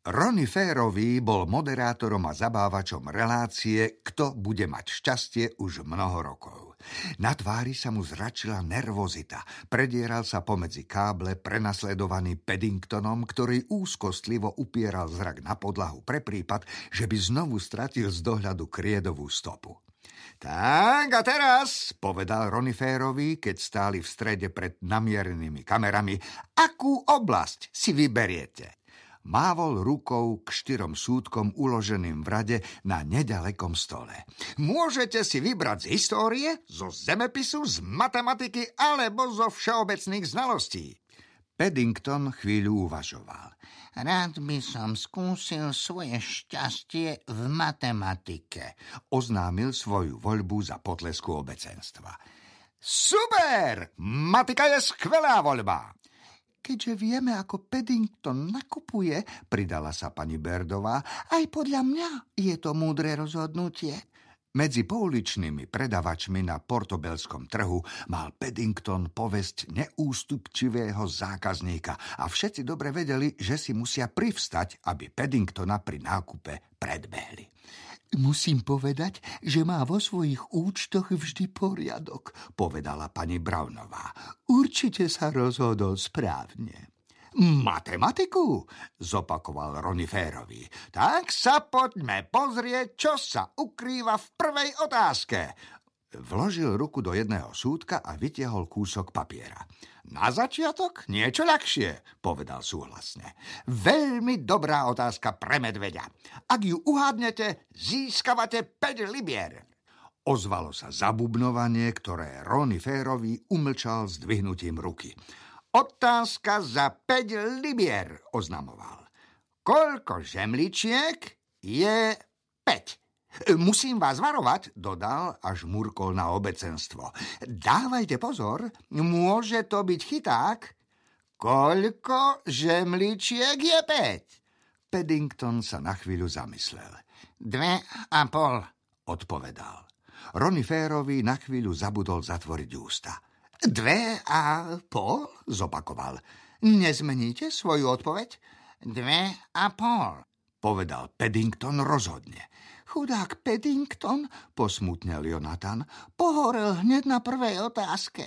Ronny Férový bol moderátorom a zabávačom relácie Kto bude mať šťastie už mnoho rokov. Na tvári sa mu zračila nervozita. Predieral sa pomedzi káble prenasledovaný Paddingtonom, ktorý úzkostlivo upieral zrak na podlahu pre prípad, že by znovu stratil z dohľadu kriedovú stopu. Tak a teraz, povedal Ronny Férovi, keď stáli v strede pred namierenými kamerami, akú oblasť si vyberiete? Mávol rukou k štyrom súdkom uloženým v rade na nedalekom stole. Môžete si vybrať z histórie, zo zemepisu, z matematiky alebo zo všeobecných znalostí. Paddington chvíľu uvažoval. Rád by som skúsil svoje šťastie v matematike. Oznámil svoju voľbu za potlesku obecenstva. Super! Matika je skvelá voľba! Keďže vieme, ako Paddington nakupuje, pridala sa pani Berdová, aj podľa mňa je to múdre rozhodnutie. Medzi pouličnými predavačmi na portobelskom trhu mal Paddington povesť neústupčivého zákazníka a všetci dobre vedeli, že si musia privstať, aby Paddingtona pri nákupe predbehli. Musím povedať, že má vo svojich účtoch vždy poriadok, povedala pani Brownová. Určite sa rozhodol správne. Matematiku, zopakoval Ronny Férovi. Tak sa poďme pozrieť, čo sa ukrýva v prvej otázke. Vložil ruku do jedného súdka a vytiahol kúsok papiera. Na začiatok niečo ľahšie, povedal súhlasne. Veľmi dobrá otázka pre medveďa. Ak ju uhádnete, získavate 5 libier. Ozvalo sa zabubnovanie, ktoré Rony Férovi umlčal s dvihnutím ruky. Otázka za 5 libier, oznamoval. Koľko žemličiek je 5? Musím vás varovať, dodal, až murkol na obecenstvo. Dávajte pozor, môže to byť chyták. Koľko žemličiek je päť? Paddington sa na chvíľu zamyslel. Dve a pol, odpovedal. Ronny Férovi na chvíľu zabudol zatvoriť ústa. Dve a pol, zopakoval. Nezmeníte svoju odpoveď? Dve a pol, povedal Paddington rozhodne. Chudák Paddington, posmutnel Jonathan, pohorel hneď na prvej otázke.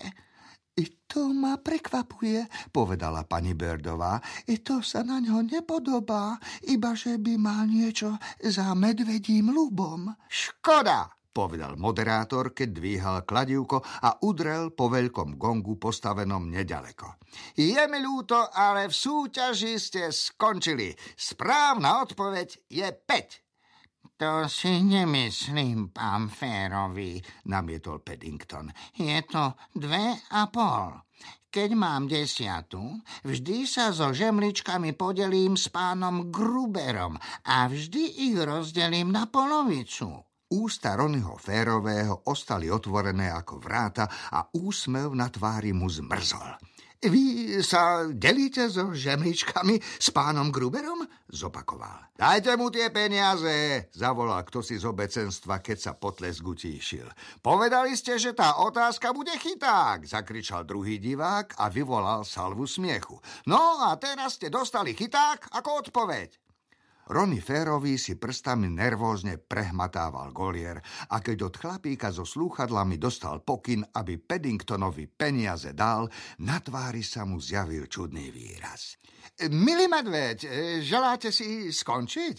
I to ma prekvapuje, povedala pani Berdová. I to sa na ňo nepodobá, iba že by mal niečo za medvedím ľubom. Škoda, povedal moderátor, keď dvíhal kladivko a udrel po veľkom gongu postavenom nedaleko. Je mi ľúto, ale v súťaži ste skončili. Správna odpoveď je 5. To si nemyslím, pán Férovi, namietol Paddington. Je to dve a pol. Keď mám desiatu, vždy sa so žemličkami podelím s pánom Gruberom a vždy ich rozdelím na polovicu. Ústa Ronyho Férového ostali otvorené ako vráta a úsmev na tvári mu zmrzol. Vy sa delíte so žemličkami s pánom Gruberom? Zopakoval. Dajte mu tie peniaze, zavolal kto si z obecenstva, keď sa potlesk utíšil. Povedali ste, že tá otázka bude chyták, zakričal druhý divák a vyvolal salvu smiechu. No a teraz ste dostali chyták ako odpoveď. Rony Férovi si prstami nervózne prehmatával golier a keď od chlapíka so slúchadlami dostal pokyn, aby Paddingtonovi peniaze dal, na tvári sa mu zjavil čudný výraz. Milý medveď, želáte si skončiť?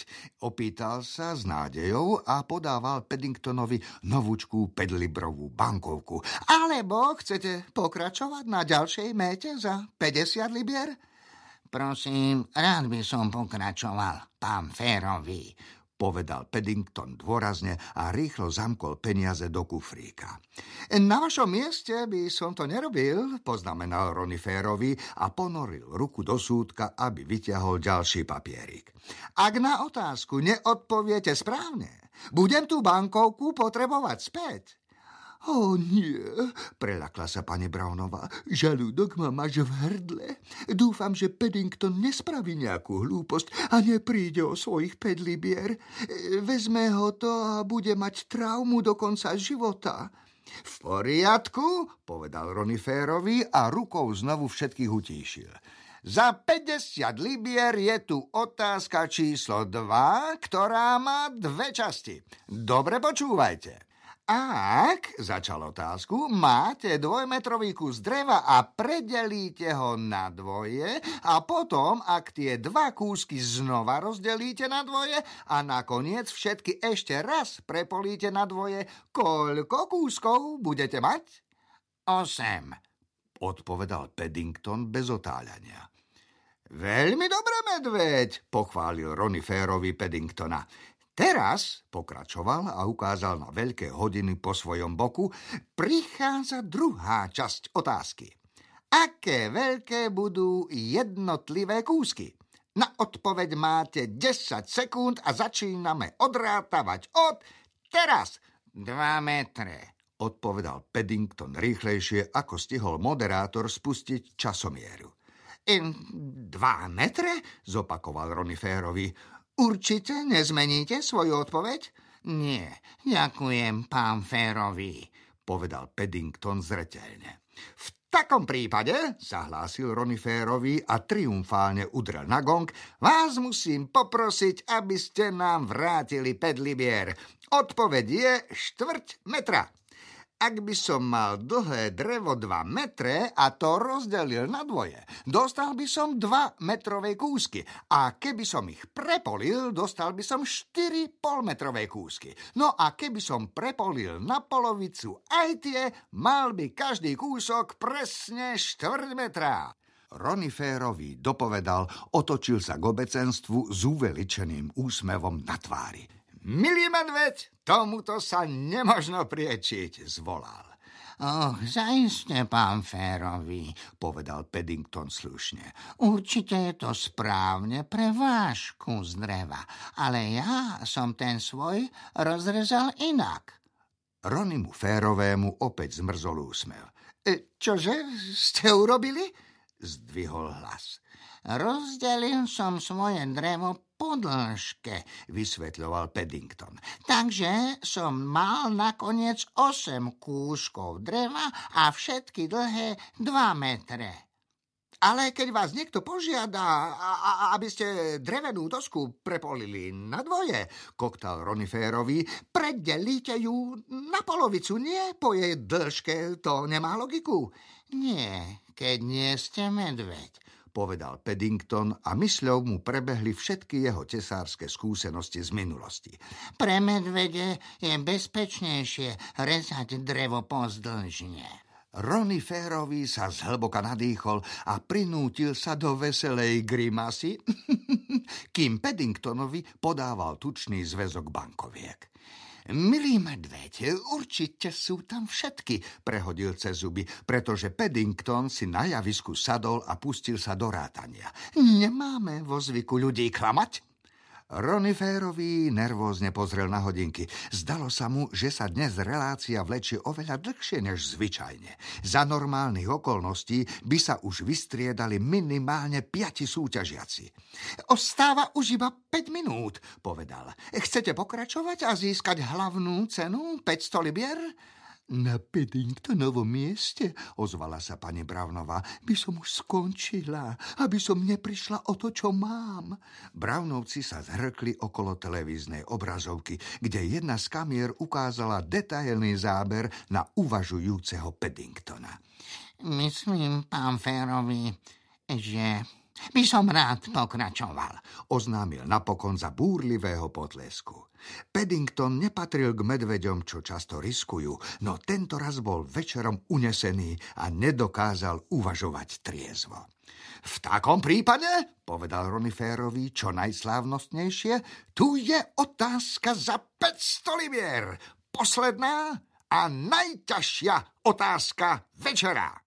Opýtal sa s nádejou a podával Paddingtonovi novúčkú pedlibrovú bankovku. Alebo chcete pokračovať na ďalšej méte za 50 libier? Prosím, rád by som pokračoval, pán Férovi, povedal Paddington dôrazne a rýchlo zamkol peniaze do kufríka. Na vašom mieste by som to nerobil, poznamenal Ronny Férovi a ponoril ruku do súdka, aby vyťahol ďalší papierik. Ak na otázku neodpoviete správne, budem tú bankovku potrebovať späť. O nie, prelakla sa pani Brownová. Žalúdok mám až v hrdle. Dúfam, že Paddington nespraví nejakú hlúposť a nepríde o svojich pedlibier. Vezme ho to a bude mať traumu do konca života. V poriadku, povedal Ronny Férovi a rukou znovu všetkých utíšil. Za 50 libier je tu otázka číslo 2, ktorá má dve časti. Dobre počúvajte. Ak, začal otázku, máte dvojmetrový kus dreva a predelíte ho na dvoje a potom, ak tie dva kúsky znova rozdelíte na dvoje a nakoniec všetky ešte raz prepolíte na dvoje, koľko kúskov budete mať? Osem, odpovedal Paddington bez otáľania. Veľmi dobré, medveď, pochválil Ronny Férovi Paddingtona. Teraz, pokračoval a ukázal na veľké hodiny po svojom boku, prichádza druhá časť otázky. Aké veľké budú jednotlivé kúsky? Na odpoveď máte 10 sekúnd a začíname odrátavať od teraz. Dva metre, odpovedal Paddington rýchlejšie, ako stihol moderátor spustiť časomieru. Dva metre? zopakoval Ronny Férovi. Určite nezmeníte svoju odpoveď? Nie, ďakujem, pán Férovi, povedal Paddington zreteľne. V takom prípade, zahlásil Ronny Férovi a triumfálne udrel na gong, vás musím poprosiť, aby ste nám vrátili pedlibier. Odpoveď je štvrť metra. Ak by som mal dlhé drevo 2 metre a to rozdelil na dvoje, dostal by som 2 metrové kúsky a keby som ich prepolil, dostal by som 4 polmetrové kúsky. No a keby som prepolil na polovicu aj tie, mal by každý kúsok presne 4 metra. Ronny Férovi dopovedal, otočil sa k obecenstvu s uveličeným úsmevom na tvári. Milý medveď, tomuto sa nemožno priečiť, zvolal. Oh, zaiste, pán Férovi, povedal Paddington slušne. Určite je to správne pre váš kus dreva, ale ja som ten svoj rozrezal inak. Ronimu Férovému opäť zmrzol úsmev. E, čože ste urobili? Zdvihol hlas. Rozdelil som svoje drevo po dĺžke, vysvetľoval Paddington. Takže som mal nakoniec 8 kúskov dreva a všetky dlhé 2 metre. Ale keď vás niekto požiada, aby ste drevenú dosku prepolili na dvoje, koktal Roniférovi, predelíte ju na polovicu, nie po jej dĺžke, to nemá logiku. Nie, keď nie ste medveď povedal Paddington a mysľou mu prebehli všetky jeho tesárske skúsenosti z minulosti. Pre medvede je bezpečnejšie rezať drevo pozdĺžne. Ronny Férový sa zhlboka nadýchol a prinútil sa do veselej grimasy, kým Paddingtonovi podával tučný zväzok bankoviek. Milý medveď, určite sú tam všetky, prehodil cez zuby, pretože Paddington si na javisku sadol a pustil sa do rátania. Nemáme vo zvyku ľudí klamať? Roniférový nervózne pozrel na hodinky. Zdalo sa mu, že sa dnes relácia vlečie oveľa dlhšie než zvyčajne. Za normálnych okolností by sa už vystriedali minimálne piati súťažiaci. Ostáva už iba 5 minút, povedal. Chcete pokračovať a získať hlavnú cenu 500 libier? Na Paddingtonovom mieste, ozvala sa pani Brownová, by som už skončila, aby som neprišla o to, čo mám. Brownovci sa zhrkli okolo televíznej obrazovky, kde jedna z kamier ukázala detailný záber na uvažujúceho Paddingtona. Myslím, pán Férovi, že by som rád pokračoval, oznámil napokon za búrlivého potlesku. Paddington nepatril k medveďom, čo často riskujú, no tento raz bol večerom unesený a nedokázal uvažovať triezvo. V takom prípade, povedal Roniférovi čo najslávnostnejšie, tu je otázka za 500 libier. Posledná a najťažšia otázka večera.